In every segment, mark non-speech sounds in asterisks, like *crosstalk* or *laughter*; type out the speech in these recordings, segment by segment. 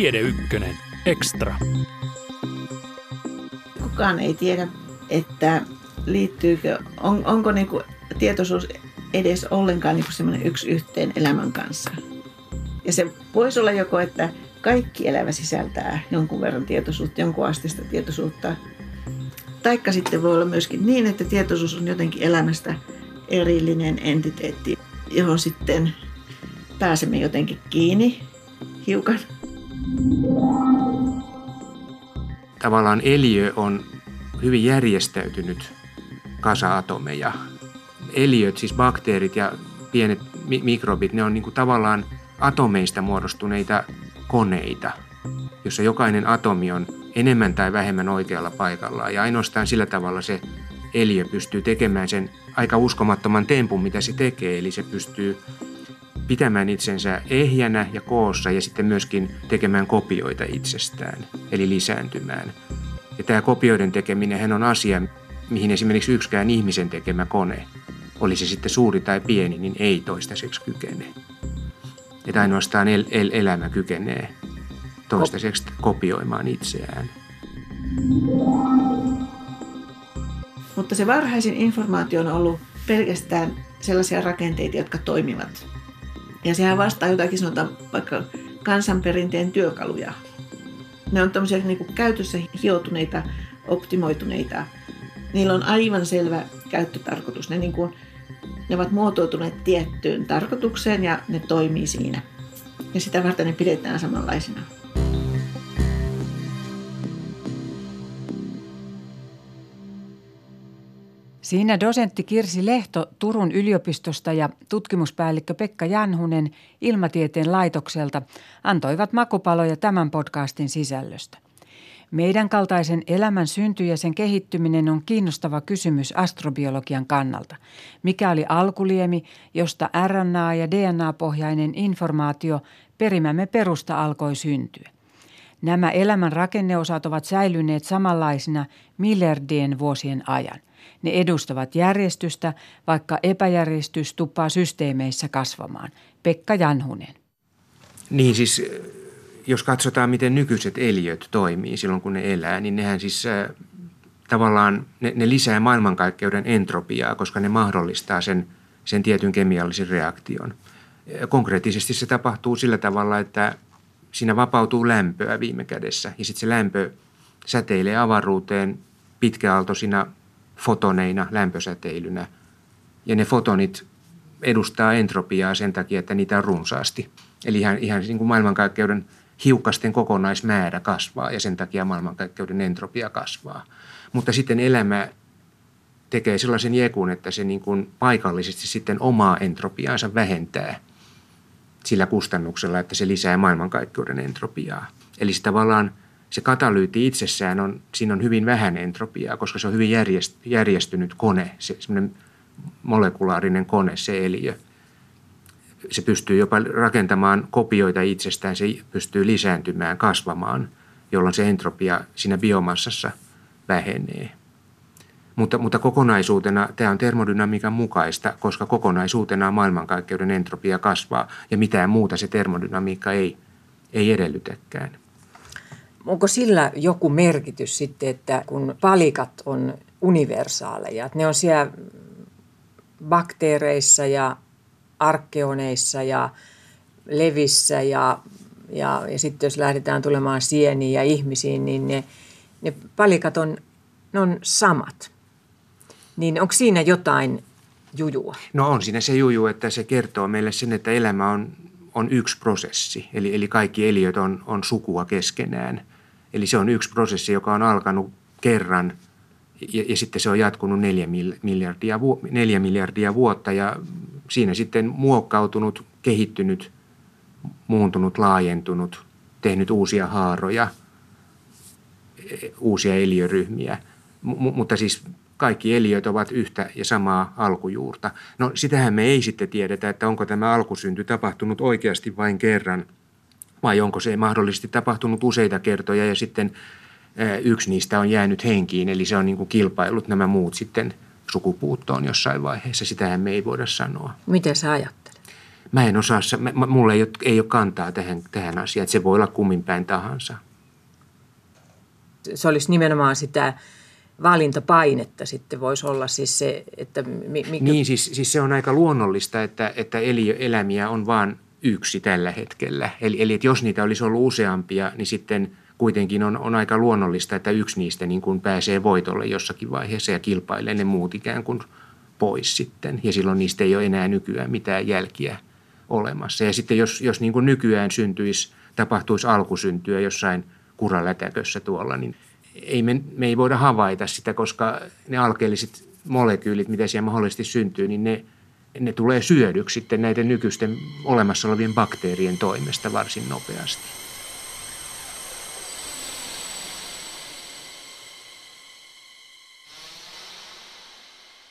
Tiede Ykkönen Extra. Kukaan ei tiedä, että liittyykö, on, onko niin kuin tietoisuus edes ollenkaan niin semmoinen yksi yhteen elämän kanssa. Ja se voisi olla joko, että kaikki elämä sisältää jonkun verran tietoisuutta, jonkun astista tietoisuutta. Taikka sitten voi olla myöskin niin, että tietoisuus on jotenkin elämästä erillinen entiteetti, johon sitten pääsemme jotenkin kiinni hiukan. Tavallaan eliö on hyvin järjestäytynyt kasa atomeja. Eliöt, siis bakteerit ja pienet mikrobit, ne on niin kuin tavallaan atomeista muodostuneita koneita, jossa jokainen atomi on enemmän tai vähemmän oikealla paikallaan. Ja ainoastaan sillä tavalla se eliö pystyy tekemään sen aika uskomattoman tempun, mitä se tekee. Eli se pystyy pitämään itsensä ehjänä ja koossa ja sitten myöskin tekemään kopioita itsestään, eli lisääntymään. Ja tämä kopioiden tekeminen on asia, mihin esimerkiksi yksikään ihmisen tekemä kone, oli se sitten suuri tai pieni, niin ei toistaiseksi kykene. Että ainoastaan el- el- elämä kykenee toistaiseksi kopioimaan itseään. Mutta se varhaisin informaatio on ollut pelkästään sellaisia rakenteita, jotka toimivat. Ja sehän vastaa jotakin sanotaan vaikka kansanperinteen työkaluja. Ne on tämmöisiä niin kuin käytössä hiotuneita, optimoituneita. Niillä on aivan selvä käyttötarkoitus. Ne niin kuin ne ovat muotoutuneet tiettyyn tarkoitukseen ja ne toimii siinä. Ja sitä varten ne pidetään samanlaisina. Siinä dosentti Kirsi Lehto Turun yliopistosta ja tutkimuspäällikkö Pekka Janhunen Ilmatieteen laitokselta antoivat makupaloja tämän podcastin sisällöstä. Meidän kaltaisen elämän synty ja sen kehittyminen on kiinnostava kysymys astrobiologian kannalta. Mikä oli alkuliemi, josta RNA- ja DNA-pohjainen informaatio perimämme perusta alkoi syntyä? Nämä elämän rakenneosat ovat säilyneet samanlaisina miljardien vuosien ajan. Ne edustavat järjestystä, vaikka epäjärjestys tuppaa systeemeissä kasvamaan. Pekka Janhunen. Niin siis jos katsotaan, miten nykyiset eliöt toimii silloin, kun ne elää, niin nehän siis äh, tavallaan, ne, ne lisää maailmankaikkeuden entropiaa, koska ne mahdollistaa sen, sen tietyn kemiallisen reaktion. Konkreettisesti se tapahtuu sillä tavalla, että siinä vapautuu lämpöä viime kädessä ja sitten se lämpö säteilee avaruuteen pitkäaaltoisina fotoneina, lämpösäteilynä. Ja ne fotonit edustaa entropiaa sen takia, että niitä on runsaasti. Eli ihan, ihan niin kuin maailmankaikkeuden – hiukkasten kokonaismäärä kasvaa ja sen takia maailmankaikkeuden entropia kasvaa. Mutta sitten elämä tekee sellaisen jekun, että se niin kuin paikallisesti sitten omaa entropiaansa vähentää sillä kustannuksella, että se lisää maailmankaikkeuden entropiaa. Eli se tavallaan se katalyyti itsessään on, siinä on hyvin vähän entropiaa, koska se on hyvin järjestynyt kone, se semmoinen molekulaarinen kone, se eliö – se pystyy jopa rakentamaan kopioita itsestään, se pystyy lisääntymään, kasvamaan, jolloin se entropia siinä biomassassa vähenee. Mutta, mutta kokonaisuutena tämä on termodynamiikan mukaista, koska kokonaisuutena maailmankaikkeuden entropia kasvaa ja mitään muuta se termodynamiikka ei, ei edellytäkään. Onko sillä joku merkitys sitten, että kun palikat on universaaleja, että ne on siellä bakteereissa ja arkkeoneissa ja levissä ja, ja, ja sitten jos lähdetään tulemaan sieniin ja ihmisiin, niin ne, ne palikat on, ne on samat. Niin onko siinä jotain jujua? No on siinä se juju, että se kertoo meille sen, että elämä on, on yksi prosessi. Eli, eli kaikki eliöt on, on sukua keskenään. Eli se on yksi prosessi, joka on alkanut kerran ja, ja sitten se on jatkunut neljä miljardia, neljä miljardia vuotta ja siinä sitten muokkautunut, kehittynyt, muuntunut, laajentunut, tehnyt uusia haaroja, e, uusia eliöryhmiä. M- mutta siis kaikki eliöt ovat yhtä ja samaa alkujuurta. No sitähän me ei sitten tiedetä, että onko tämä alkusynty tapahtunut oikeasti vain kerran vai onko se mahdollisesti tapahtunut useita kertoja ja sitten e, yksi niistä on jäänyt henkiin, eli se on niin kuin kilpailut nämä muut sitten – sukupuuttoon jossain vaiheessa. Sitähän me ei voida sanoa. Miten sä ajattelet? Mä en osaa, mä, mulla ei ole, ei ole kantaa tähän, tähän asiaan, että se voi olla kummin päin tahansa. Se olisi nimenomaan sitä valintapainetta sitten voisi olla siis se, että... Mikä... Niin, siis, siis se on aika luonnollista, että, että elämiä on vain yksi tällä hetkellä. Eli, eli että jos niitä olisi ollut useampia, niin sitten kuitenkin on, on aika luonnollista, että yksi niistä niin kuin pääsee voitolle jossakin vaiheessa ja kilpailee ne muut ikään kuin pois sitten. Ja silloin niistä ei ole enää nykyään mitään jälkiä olemassa. Ja sitten jos, jos niin kuin nykyään syntyisi, tapahtuisi alkusyntyä jossain kuralätäkössä tuolla, niin ei me, me ei voida havaita sitä, koska ne alkeelliset molekyylit, mitä siellä mahdollisesti syntyy, niin ne, ne tulee syödyksi sitten näiden nykyisten olemassa olevien bakteerien toimesta varsin nopeasti.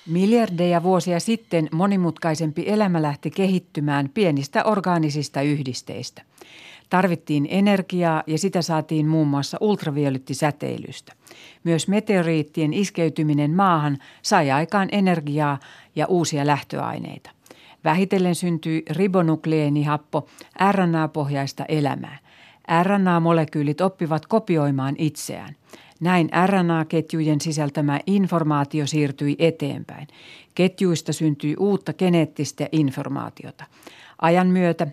Miljardeja vuosia sitten monimutkaisempi elämä lähti kehittymään pienistä orgaanisista yhdisteistä. Tarvittiin energiaa ja sitä saatiin muun muassa ultraviolettisäteilystä. Myös meteoriittien iskeytyminen maahan sai aikaan energiaa ja uusia lähtöaineita. Vähitellen syntyi ribonukleenihappo, RNA-pohjaista elämää. RNA-molekyylit oppivat kopioimaan itseään. Näin RNA-ketjujen sisältämä informaatio siirtyi eteenpäin. Ketjuista syntyi uutta geneettistä informaatiota. Ajan myötä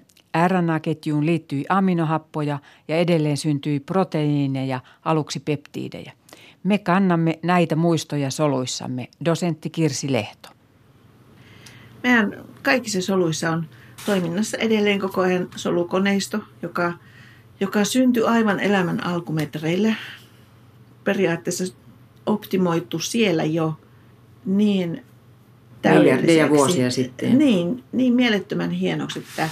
RNA-ketjuun liittyi aminohappoja ja edelleen syntyi proteiineja, aluksi peptiidejä. Me kannamme näitä muistoja soluissamme, dosentti Kirsi Lehto. Meidän kaikissa soluissa on toiminnassa edelleen koko ajan solukoneisto, joka, joka syntyi aivan elämän alkumetreillä. Periaatteessa optimoitu siellä jo niin Miljardeja vuosia sitten. Niin, niin mielettömän hienoksi, että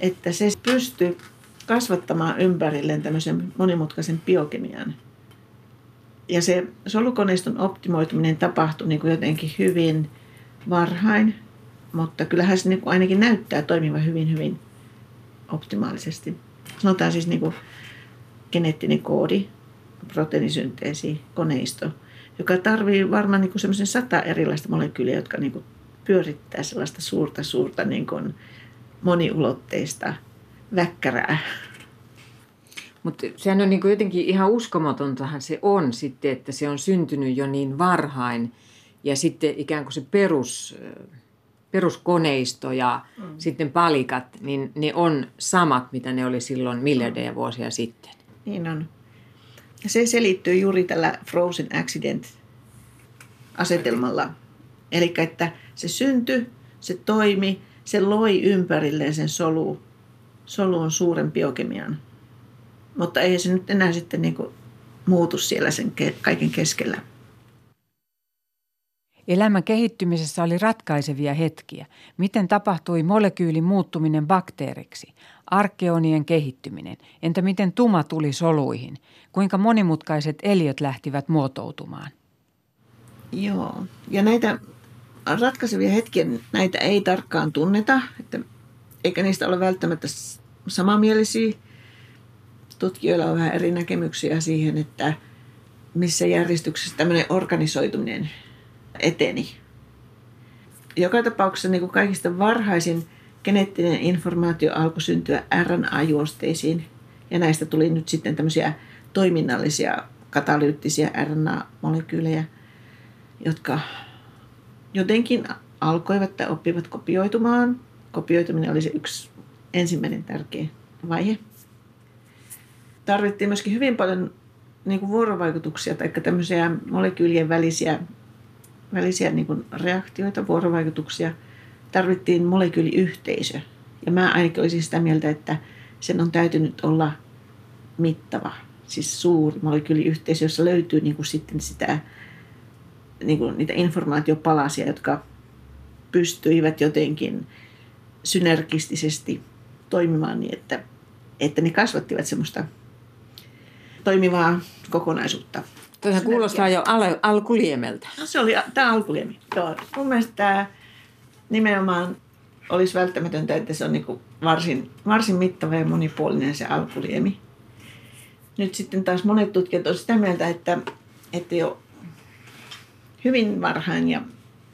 että se pystyy kasvattamaan ympärilleen tämmöisen monimutkaisen biokemian. Ja se solukoneiston optimoituminen tapahtui niin kuin jotenkin hyvin varhain, mutta kyllähän se niin kuin ainakin näyttää toimivan hyvin, hyvin optimaalisesti. Sanotaan siis niin kuin geneettinen koodi, proteiinisynteesi, koneisto, joka tarvii varmaan niin semmoisen sata erilaista molekyyliä, jotka niin kuin pyörittää sellaista suurta, suurta niin kuin moniulotteista väkkärää. Mutta sehän on niin jotenkin ihan uskomatontahan se on sitten, että se on syntynyt jo niin varhain ja sitten ikään kuin se perus, peruskoneisto ja mm. sitten palikat, niin ne on samat, mitä ne oli silloin miljardeja vuosia sitten. Niin on. Ja se selittyy juuri tällä Frozen Accident-asetelmalla. Eli että se syntyi, se toimi, se loi ympärilleen sen solu, solun suuren biokemian. Mutta ei se nyt enää sitten niin kuin muutu siellä sen kaiken keskellä. Elämän kehittymisessä oli ratkaisevia hetkiä. Miten tapahtui molekyylin muuttuminen bakteeriksi? Arkeonien kehittyminen. Entä miten tuma tuli soluihin? Kuinka monimutkaiset eliöt lähtivät muotoutumaan? Joo, ja näitä ratkaisevia hetkiä näitä ei tarkkaan tunneta, että, eikä niistä ole välttämättä samanmielisiä. Tutkijoilla on vähän eri näkemyksiä siihen, että missä järjestyksessä tämmöinen organisoituminen eteni. Joka tapauksessa niin kuin kaikista varhaisin geneettinen informaatio alkoi syntyä RNA-juosteisiin ja näistä tuli nyt sitten tämmöisiä toiminnallisia katalyyttisiä RNA-molekyylejä, jotka jotenkin alkoivat tai oppivat kopioitumaan. Kopioituminen oli se yksi ensimmäinen tärkeä vaihe. Tarvittiin myöskin hyvin paljon niin kuin vuorovaikutuksia tai tämmöisiä molekyylien välisiä, välisiä niin kuin reaktioita, vuorovaikutuksia. Tarvittiin molekyyliyhteisö. Ja mä ainakin olisin sitä mieltä, että sen on täytynyt olla mittava, siis suuri molekyyliyhteisö, jossa löytyy niin kuin sitten sitä niin kuin niitä informaatiopalasia, jotka pystyivät jotenkin synergistisesti toimimaan niin, että, että ne kasvattivat semmoista toimivaa kokonaisuutta. Tämä kuulostaa jo al- alkuliemeltä. No, se oli tämä alkuliemi. Joo. Mun mielestä tämä nimenomaan olisi välttämätöntä, että se on niin kuin varsin, varsin mittava ja monipuolinen se alkuliemi. Nyt sitten taas monet tutkijat ovat sitä mieltä, että, että jo hyvin varhain ja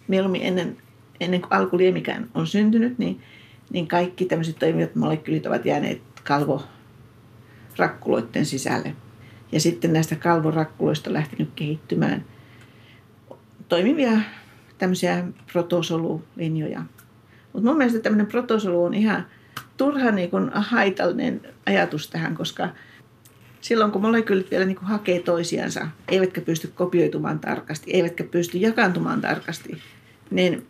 mieluummin ennen, ennen kuin alkuliemikään on syntynyt, niin niin kaikki tämmöiset toimivat molekyylit ovat jääneet kalvorakkuloiden sisälle. Ja sitten näistä kalvorakkuloista on lähtenyt kehittymään toimivia tämmöisiä protosolulinjoja. Mutta mun mielestä tämmöinen protosolu on ihan turha niin kuin haitallinen ajatus tähän, koska silloin kun molekyylit vielä niin kuin hakee toisiansa, eivätkä pysty kopioitumaan tarkasti, eivätkä pysty jakantumaan tarkasti, niin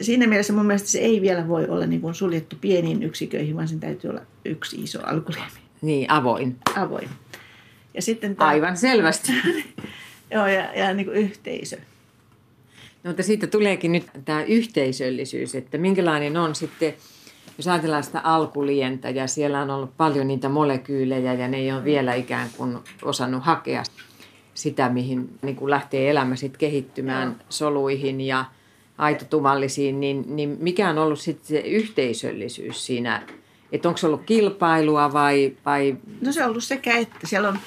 siinä mielessä mun mielestä se ei vielä voi olla niin kuin suljettu pieniin yksiköihin, vaan sen täytyy olla yksi iso alkuliemi. Niin, avoin. Avoin. Ja sitten tämä, Aivan selvästi. *laughs* joo, ja, ja niin kuin yhteisö. No, mutta siitä tuleekin nyt tämä yhteisöllisyys, että minkälainen on sitten, jos ajatellaan sitä alkulientä ja siellä on ollut paljon niitä molekyylejä ja ne ei ole vielä ikään kuin osannut hakea sitä, mihin niin kuin lähtee elämä sitten kehittymään Joo. soluihin ja aitotumallisiin, niin, niin mikä on ollut sitten se yhteisöllisyys siinä, että onko se ollut kilpailua vai, vai No se on ollut sekä että. Siellä on,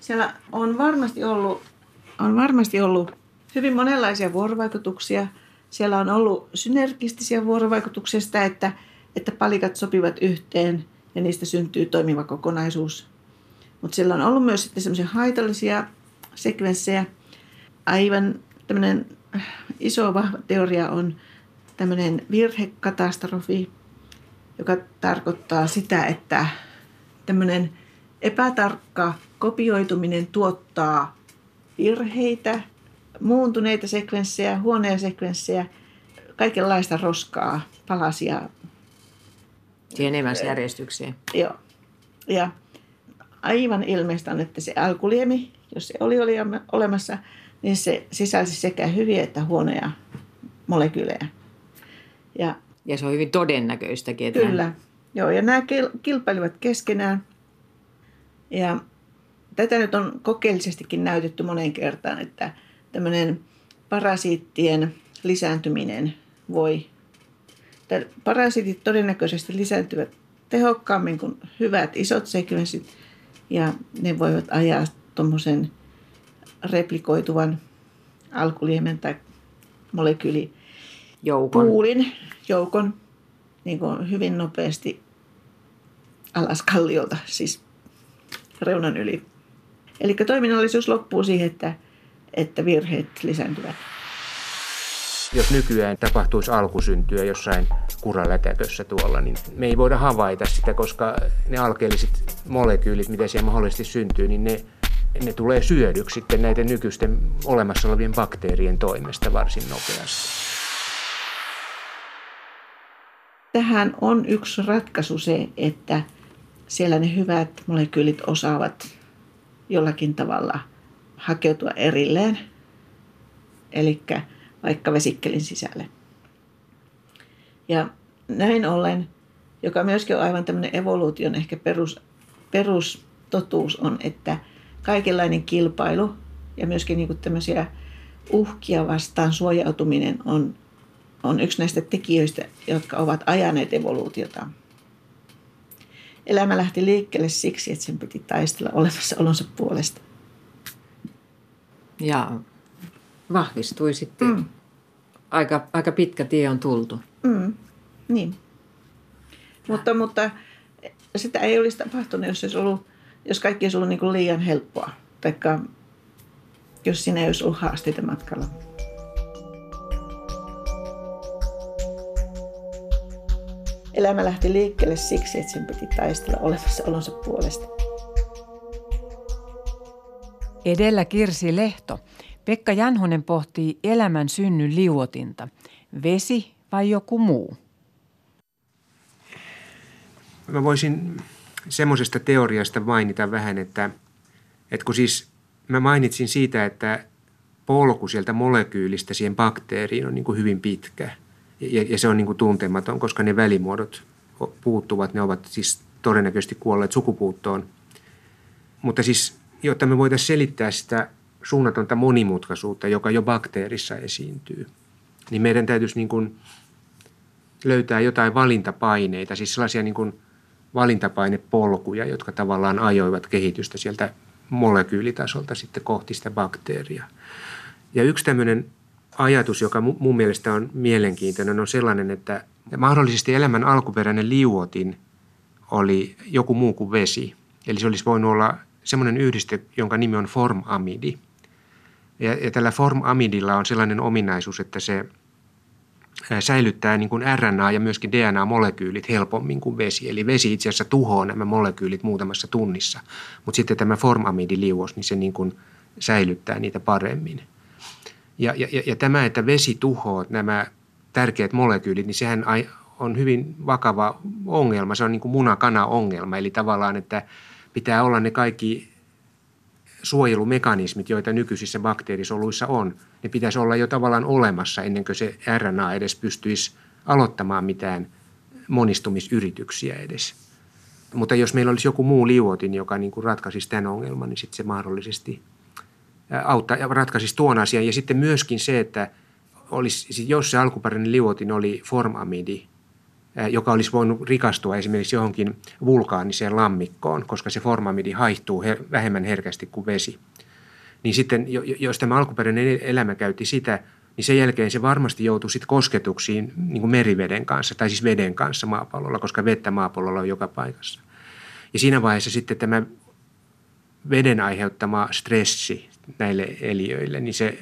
siellä on varmasti ollut, on varmasti ollut hyvin monenlaisia vuorovaikutuksia. Siellä on ollut synergistisiä vuorovaikutuksia sitä, että, että palikat sopivat yhteen ja niistä syntyy toimiva kokonaisuus. Mutta siellä on ollut myös sitten semmoisia haitallisia sekvenssejä. Aivan tämmöinen iso vahva teoria on tämmöinen virhekatastrofi, joka tarkoittaa sitä, että tämmöinen epätarkka kopioituminen tuottaa virheitä, muuntuneita sekvenssejä, huonoja sekvenssejä, kaikenlaista roskaa, palasia. Siihen emäsjärjestykseen? Joo. Ja aivan ilmeistä on, että se alkuliemi, jos se oli, oli olemassa, niin se sisälsi sekä hyviä että huonoja molekyylejä. Ja Ja se on hyvin todennäköistäkin. Että Kyllä. Joo, ja nämä kil- kilpailivat keskenään. Ja tätä nyt on kokeellisestikin näytetty moneen kertaan, että tämmöinen parasiittien lisääntyminen voi, että parasiitit todennäköisesti lisääntyvät tehokkaammin kuin hyvät isot sekvenssit, ja ne voivat ajaa tuommoisen replikoituvan alkuliemen tai molekyyli Joukon. puulin joukon niin kuin hyvin nopeasti alas kalliolta, siis reunan yli. Eli toiminnallisuus loppuu siihen, että, että virheet lisääntyvät. Jos nykyään tapahtuisi alkusyntyä jossain kuralätäkössä tuolla, niin me ei voida havaita sitä, koska ne alkeelliset molekyylit, mitä siellä mahdollisesti syntyy, niin ne, ne tulee syödyksi sitten näiden nykyisten olemassa olevien bakteerien toimesta varsin nopeasti. Tähän on yksi ratkaisu se, että siellä ne hyvät molekyylit osaavat jollakin tavalla hakeutua erilleen, eli vaikka vesikkelin sisälle. Ja näin ollen, joka myöskin on aivan tämmöinen evoluution ehkä perus, perustotuus on, että kaikenlainen kilpailu ja myöskin niin tämmöisiä uhkia vastaan suojautuminen on, on yksi näistä tekijöistä, jotka ovat ajaneet evoluutiota. Elämä lähti liikkeelle siksi, että sen piti taistella olemassaolonsa puolesta. Ja vahvistui sitten. Mm. Aika, aika pitkä tie on tultu. Mm, niin. Mutta, mutta sitä ei olisi tapahtunut, jos, olisi ollut, jos kaikki olisi ollut niin kuin liian helppoa. Taikka jos siinä ei olisi ollut haasteita matkalla. Elämä lähti liikkeelle siksi, että sen piti taistella olemassaolonsa puolesta. Edellä Kirsi Lehto. Pekka Janhonen pohtii elämän synnyn liuotinta. Vesi vai joku muu? Mä voisin semmoisesta teoriasta mainita vähän, että, että kun siis mä mainitsin siitä, että polku sieltä molekyylistä siihen bakteeriin on niin kuin hyvin pitkä ja, ja se on niin kuin tuntematon, koska ne välimuodot puuttuvat, ne ovat siis todennäköisesti kuolleet sukupuuttoon. Mutta siis, jotta me voitaisiin selittää sitä suunnatonta monimutkaisuutta, joka jo bakteerissa esiintyy, niin meidän täytyisi niin kuin löytää jotain valintapaineita, siis sellaisia niin kuin valintapainepolkuja, jotka tavallaan ajoivat kehitystä sieltä molekyylitasolta sitten kohti sitä bakteeria. Ja yksi tämmöinen ajatus, joka mun mielestä on mielenkiintoinen, on sellainen, että, mahdollisesti elämän alkuperäinen liuotin oli joku muu kuin vesi. Eli se olisi voinut olla semmoinen yhdiste, jonka nimi on formamidi. Ja, ja tällä formamidilla on sellainen ominaisuus, että se säilyttää niin kuin RNA ja myöskin DNA-molekyylit helpommin kuin vesi. Eli vesi itse asiassa tuhoaa nämä molekyylit muutamassa tunnissa, mutta sitten tämä formamidiliuos, niin se niin kuin säilyttää niitä paremmin. Ja, ja, ja tämä, että vesi tuhoaa nämä tärkeät molekyylit, niin sehän on hyvin vakava ongelma. Se on niin kuin munakana-ongelma, eli tavallaan, että pitää olla ne kaikki suojelumekanismit, joita nykyisissä bakteerisoluissa on, ne pitäisi olla jo tavallaan olemassa ennen kuin se RNA edes pystyisi aloittamaan mitään monistumisyrityksiä edes. Mutta jos meillä olisi joku muu liuotin, joka niin kuin ratkaisisi tämän ongelman, niin sitten se mahdollisesti auttaa ja ratkaisisi tuon asian. Ja sitten myöskin se, että olisi, jos se alkuperäinen liuotin oli formamidi, joka olisi voinut rikastua esimerkiksi johonkin vulkaaniseen lammikkoon, koska se formamidi haihtuu vähemmän herkästi kuin vesi. Niin sitten, jos tämä alkuperäinen elämä käytti sitä, niin sen jälkeen se varmasti joutuu sitten kosketuksiin niin kuin meriveden kanssa, tai siis veden kanssa maapallolla, koska vettä maapallolla on joka paikassa. Ja siinä vaiheessa sitten tämä veden aiheuttama stressi näille eliöille, niin se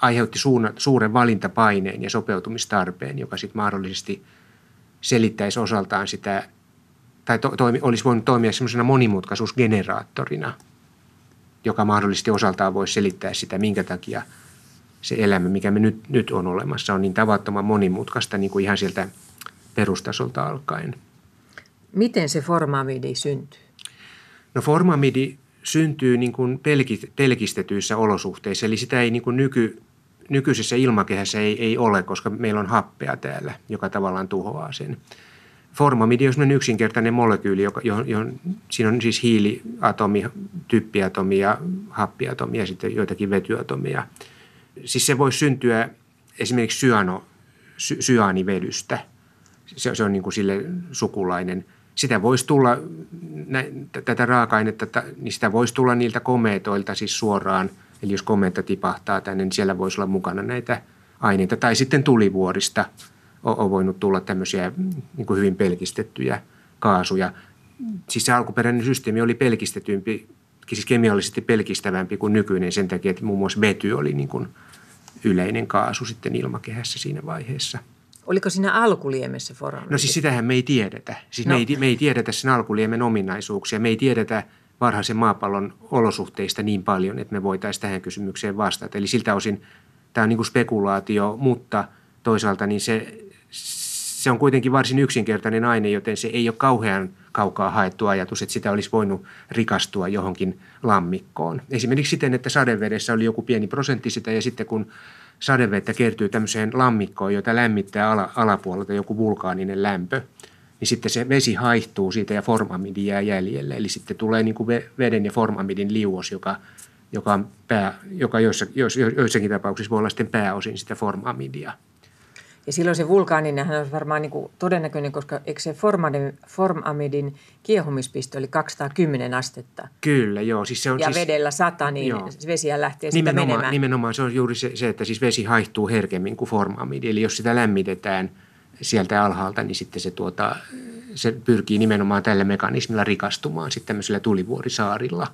aiheutti suuren valintapaineen ja sopeutumistarpeen, joka sitten mahdollisesti – selittäisi osaltaan sitä, tai to, toimi, olisi voinut toimia semmoisena monimutkaisuusgeneraattorina, joka mahdollisesti osaltaan voisi selittää sitä, minkä takia se elämä, mikä me nyt, nyt on olemassa, on niin tavattoman monimutkaista niin kuin ihan sieltä perustasolta alkaen. Miten se formamidi syntyy? No formamidi syntyy niin kuin pelkistetyissä olosuhteissa, eli sitä ei niin kuin nyky, nykyisessä ilmakehässä ei, ei ole, koska meillä on happea täällä, joka tavallaan tuhoaa sen. Formamidi on yksinkertainen molekyyli, joka, johon, johon, siinä on siis hiiliatomi, typpiatomi ja happiatomi ja sitten joitakin vetyatomia. Siis se voi syntyä esimerkiksi syano, sy, syaanivedystä. Se, se on niin kuin sille sukulainen. Sitä voisi tulla, nä, tätä raaka-ainetta, niin sitä voisi tulla niiltä komeetoilta siis suoraan – Eli jos komenta tipahtaa tänne, niin siellä voisi olla mukana näitä aineita. Tai sitten tulivuorista on voinut tulla tämmöisiä niin kuin hyvin pelkistettyjä kaasuja. Siis se alkuperäinen systeemi oli pelkistetympi, siis kemiallisesti pelkistävämpi kuin nykyinen sen takia, että muun muassa vety oli niin kuin yleinen kaasu sitten ilmakehässä siinä vaiheessa. Oliko siinä alkuliemessä foramidi? No siis sitähän me ei tiedetä. Siis no. me, ei, me ei tiedetä sen alkuliemen ominaisuuksia. Me ei tiedetä – varhaisen maapallon olosuhteista niin paljon, että me voitaisiin tähän kysymykseen vastata. Eli siltä osin tämä on niin kuin spekulaatio, mutta toisaalta niin se, se on kuitenkin varsin yksinkertainen aine, joten se ei ole kauhean kaukaa haettu ajatus, että sitä olisi voinut rikastua johonkin lammikkoon. Esimerkiksi siten, että sadevedessä oli joku pieni prosentti sitä ja sitten kun sadevettä kertyy tämmöiseen lammikkoon, jota lämmittää ala, alapuolelta joku vulkaaninen lämpö – niin sitten se vesi haihtuu siitä ja formamidi jää jäljelle. Eli sitten tulee niin kuin veden ja formamidin liuos, joka, joka, on pää, joka joissa, joissakin tapauksissa voi olla sitten pääosin sitä formamidia. Ja silloin se vulkaaninen on varmaan niin kuin todennäköinen, koska eikö se formamidin kiehumispiste oli 210 astetta? Kyllä, joo. Siis se on ja siis, vedellä sata, niin joo. vesiä lähtee nimenomaan, sitä menemään. Nimenomaan se on juuri se, se, että siis vesi haihtuu herkemmin kuin formamidi. Eli jos sitä lämmitetään – sieltä alhaalta, niin sitten se, tuota, se pyrkii nimenomaan tällä mekanismilla rikastumaan sitten tämmöisillä tulivuorisaarilla.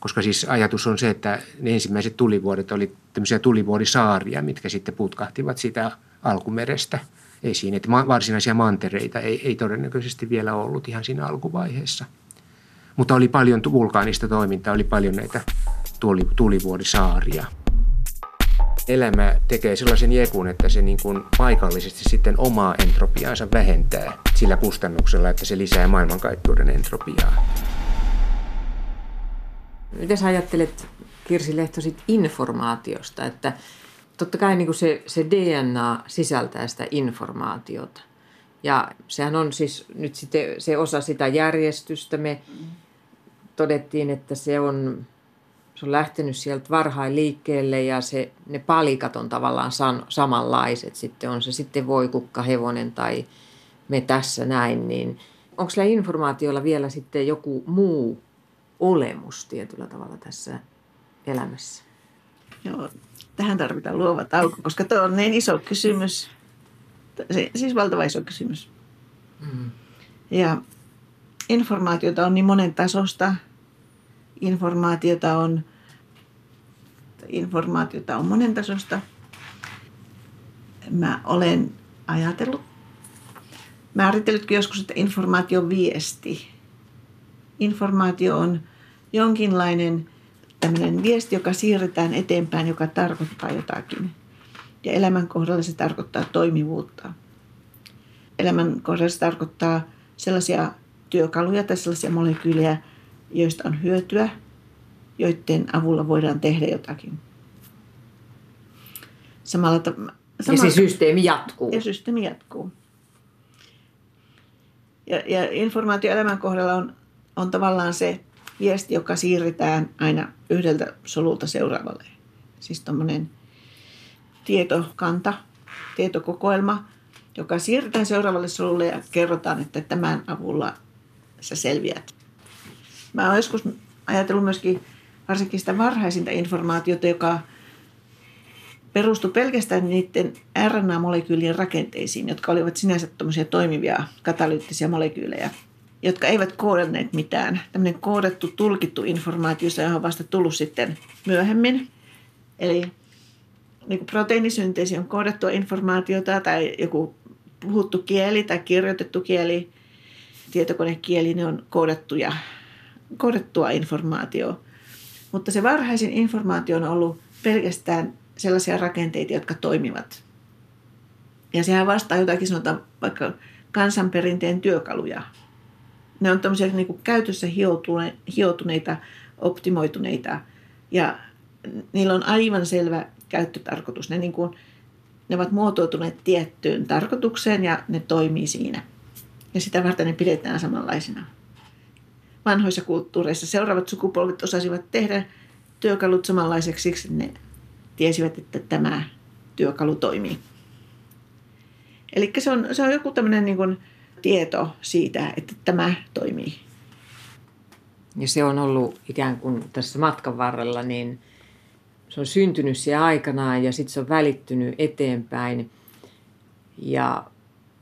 Koska siis ajatus on se, että ne ensimmäiset tulivuodet oli tämmöisiä tulivuorisaaria, mitkä sitten putkahtivat sitä alkumerestä esiin. Että varsinaisia mantereita ei, ei todennäköisesti vielä ollut ihan siinä alkuvaiheessa. Mutta oli paljon vulkaanista toimintaa, oli paljon näitä tulivuorisaaria elämä tekee sellaisen jekun, että se niin kuin paikallisesti sitten omaa entropiaansa vähentää sillä kustannuksella, että se lisää maailmankaikkeuden entropiaa. Miten sä ajattelet, Kirsi Lehto, informaatiosta, että totta kai niin kuin se, se DNA sisältää sitä informaatiota. Ja sehän on siis nyt sitten se osa sitä järjestystä. Me todettiin, että se on se on lähtenyt sieltä varhain liikkeelle ja se, ne palikat on tavallaan san, samanlaiset. Sitten on se sitten voikukka, hevonen tai me tässä näin, niin onko sillä informaatiolla vielä sitten joku muu olemus tietyllä tavalla tässä elämässä? Joo, tähän tarvitaan luova tauko, koska tuo on niin iso kysymys. Siis valtava iso kysymys. Mm. Ja informaatiota on niin monen tasosta. Informaatiota on, informaatiota on monen tasosta. Mä olen ajatellut, määritellytkin joskus, että informaatio on viesti. Informaatio on jonkinlainen tämmöinen viesti, joka siirretään eteenpäin, joka tarkoittaa jotakin. Ja elämän kohdalla se tarkoittaa toimivuutta. Elämän kohdalla se tarkoittaa sellaisia työkaluja tai sellaisia molekyylejä, joista on hyötyä, joiden avulla voidaan tehdä jotakin. Samalla, samalla ja se systeemi jatkuu. Ja systeemi jatkuu. Ja, ja informaatio elämän kohdalla on, on tavallaan se viesti, joka siirretään aina yhdeltä solulta seuraavalle. Siis tuommoinen tietokanta, tietokokoelma, joka siirretään seuraavalle solulle ja kerrotaan, että tämän avulla sä selviät. Mä oon joskus ajatellut myöskin varsinkin sitä varhaisinta informaatiota, joka perustui pelkästään niiden RNA-molekyylien rakenteisiin, jotka olivat sinänsä toimivia katalyyttisiä molekyylejä, jotka eivät koodanneet mitään. Tämmöinen koodattu, tulkittu informaatio, se on vasta tullut sitten myöhemmin. Eli niin kuin proteiinisynteesi on koodattua informaatiota tai joku puhuttu kieli tai kirjoitettu kieli, tietokonekieli, ne on koodattuja, koodattua informaatio. Mutta se varhaisin informaatio on ollut pelkästään sellaisia rakenteita, jotka toimivat. Ja sehän vastaa jotakin sanotaan vaikka kansanperinteen työkaluja. Ne on tämmöisiä niin kuin käytössä hioutuneita, optimoituneita ja niillä on aivan selvä käyttötarkoitus. Ne, niin kuin, ne ovat muotoutuneet tiettyyn tarkoitukseen ja ne toimii siinä. Ja sitä varten ne pidetään samanlaisena. Vanhoissa kulttuureissa seuraavat sukupolvet osasivat tehdä työkalut samanlaiseksi, siksi ne tiesivät, että tämä työkalu toimii. Eli se on, se on joku tämmöinen niin tieto siitä, että tämä toimii. Ja se on ollut ikään kuin tässä matkan varrella, niin se on syntynyt siellä aikanaan ja sitten se on välittynyt eteenpäin. Ja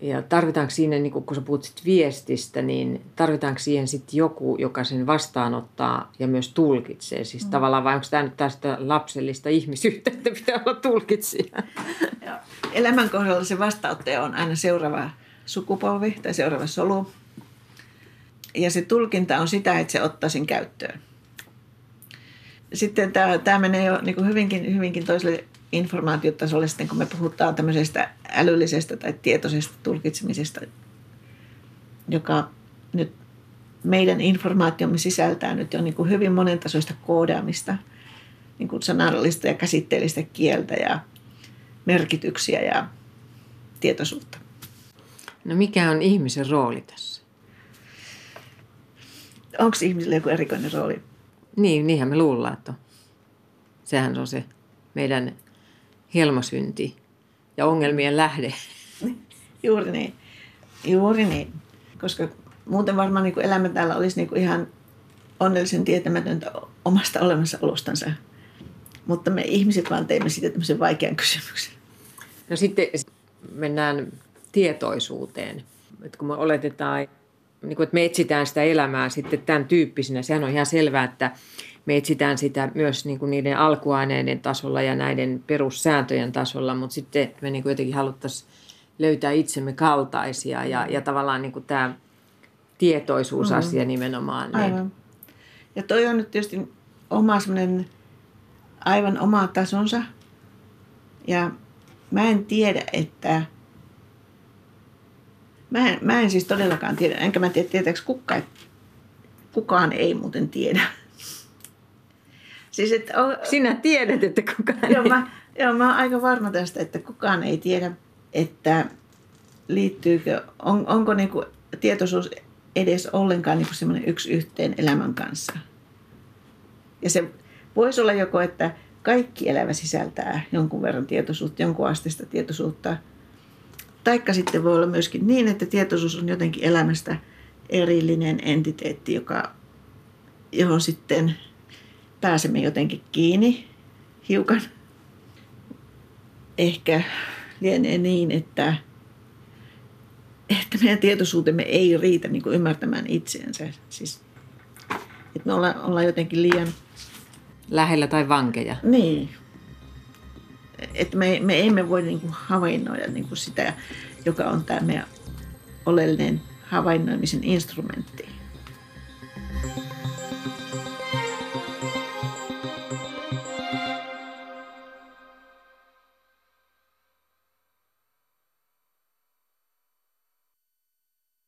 ja tarvitaanko siinä, niin kun sä puhut viestistä, niin tarvitaanko siihen sitten joku, joka sen vastaanottaa ja myös tulkitsee? Siis mm. tavallaan vai onko tämä nyt tästä lapsellista ihmisyhteyttä, pitää olla tulkitsija? *laughs* Elämän kohdalla se vastaanottaja on aina seuraava sukupolvi tai seuraava solu. Ja se tulkinta on sitä, että se ottaa sen käyttöön. Sitten tämä, tämä menee jo niin hyvinkin, hyvinkin toiselle informaatiotasolle sitten, kun me puhutaan tämmöisestä älyllisestä tai tietoisesta tulkitsemisesta, joka nyt meidän informaatiomme sisältää nyt jo niin kuin hyvin monentasoista koodaamista, niin kuin sanallista ja käsitteellistä kieltä ja merkityksiä ja tietoisuutta. No mikä on ihmisen rooli tässä? Onko ihmisillä joku erikoinen rooli? Niin, niinhän me luullaan, että on. Sehän on se meidän helmasynti ja ongelmien lähde. *laughs* Juuri niin. Juuri niin. Koska muuten varmaan niin kuin elämä täällä olisi niin kuin ihan onnellisen tietämätöntä omasta olemassaolostansa. Mutta me ihmiset vaan teemme siitä tämmöisen vaikean kysymyksen. No sitten mennään tietoisuuteen. Että kun me oletetaan, niin kuin, että me etsitään sitä elämää sitten tämän tyyppisenä, sehän on ihan selvää, että me etsitään sitä myös niin kuin niiden alkuaineiden tasolla ja näiden perussääntöjen tasolla, mutta sitten me niin kuin jotenkin haluttaisiin löytää itsemme kaltaisia ja, ja tavallaan niin kuin tämä tietoisuusasia mm. nimenomaan. Niin. Aivan. Ja toi on nyt tietysti oma semmoinen aivan oma tasonsa. Ja mä en tiedä, että... Mä en, mä en siis todellakaan tiedä, enkä mä tiedä, tietääkö kukaan, kukaan ei muuten tiedä Siis, että on, Sinä tiedät, että kukaan joo, ei. Mä, joo, mä oon aika varma tästä, että kukaan ei tiedä, että liittyykö, on, onko niinku tietoisuus edes ollenkaan niinku semmoinen yksi yhteen elämän kanssa. Ja se voisi olla joko, että kaikki elämä sisältää jonkun verran tietoisuutta, jonkun asteista tietoisuutta. Taikka sitten voi olla myöskin niin, että tietoisuus on jotenkin elämästä erillinen entiteetti, joka, johon sitten pääsemme jotenkin kiinni hiukan. Ehkä lienee niin, että meidän tietoisuutemme ei riitä niin kuin ymmärtämään itseensä. Siis, että me ollaan, ollaan jotenkin liian... Lähellä tai vankeja. Niin. Että me, me emme voi niin kuin havainnoida niin kuin sitä, joka on tämä meidän oleellinen havainnoimisen instrumentti.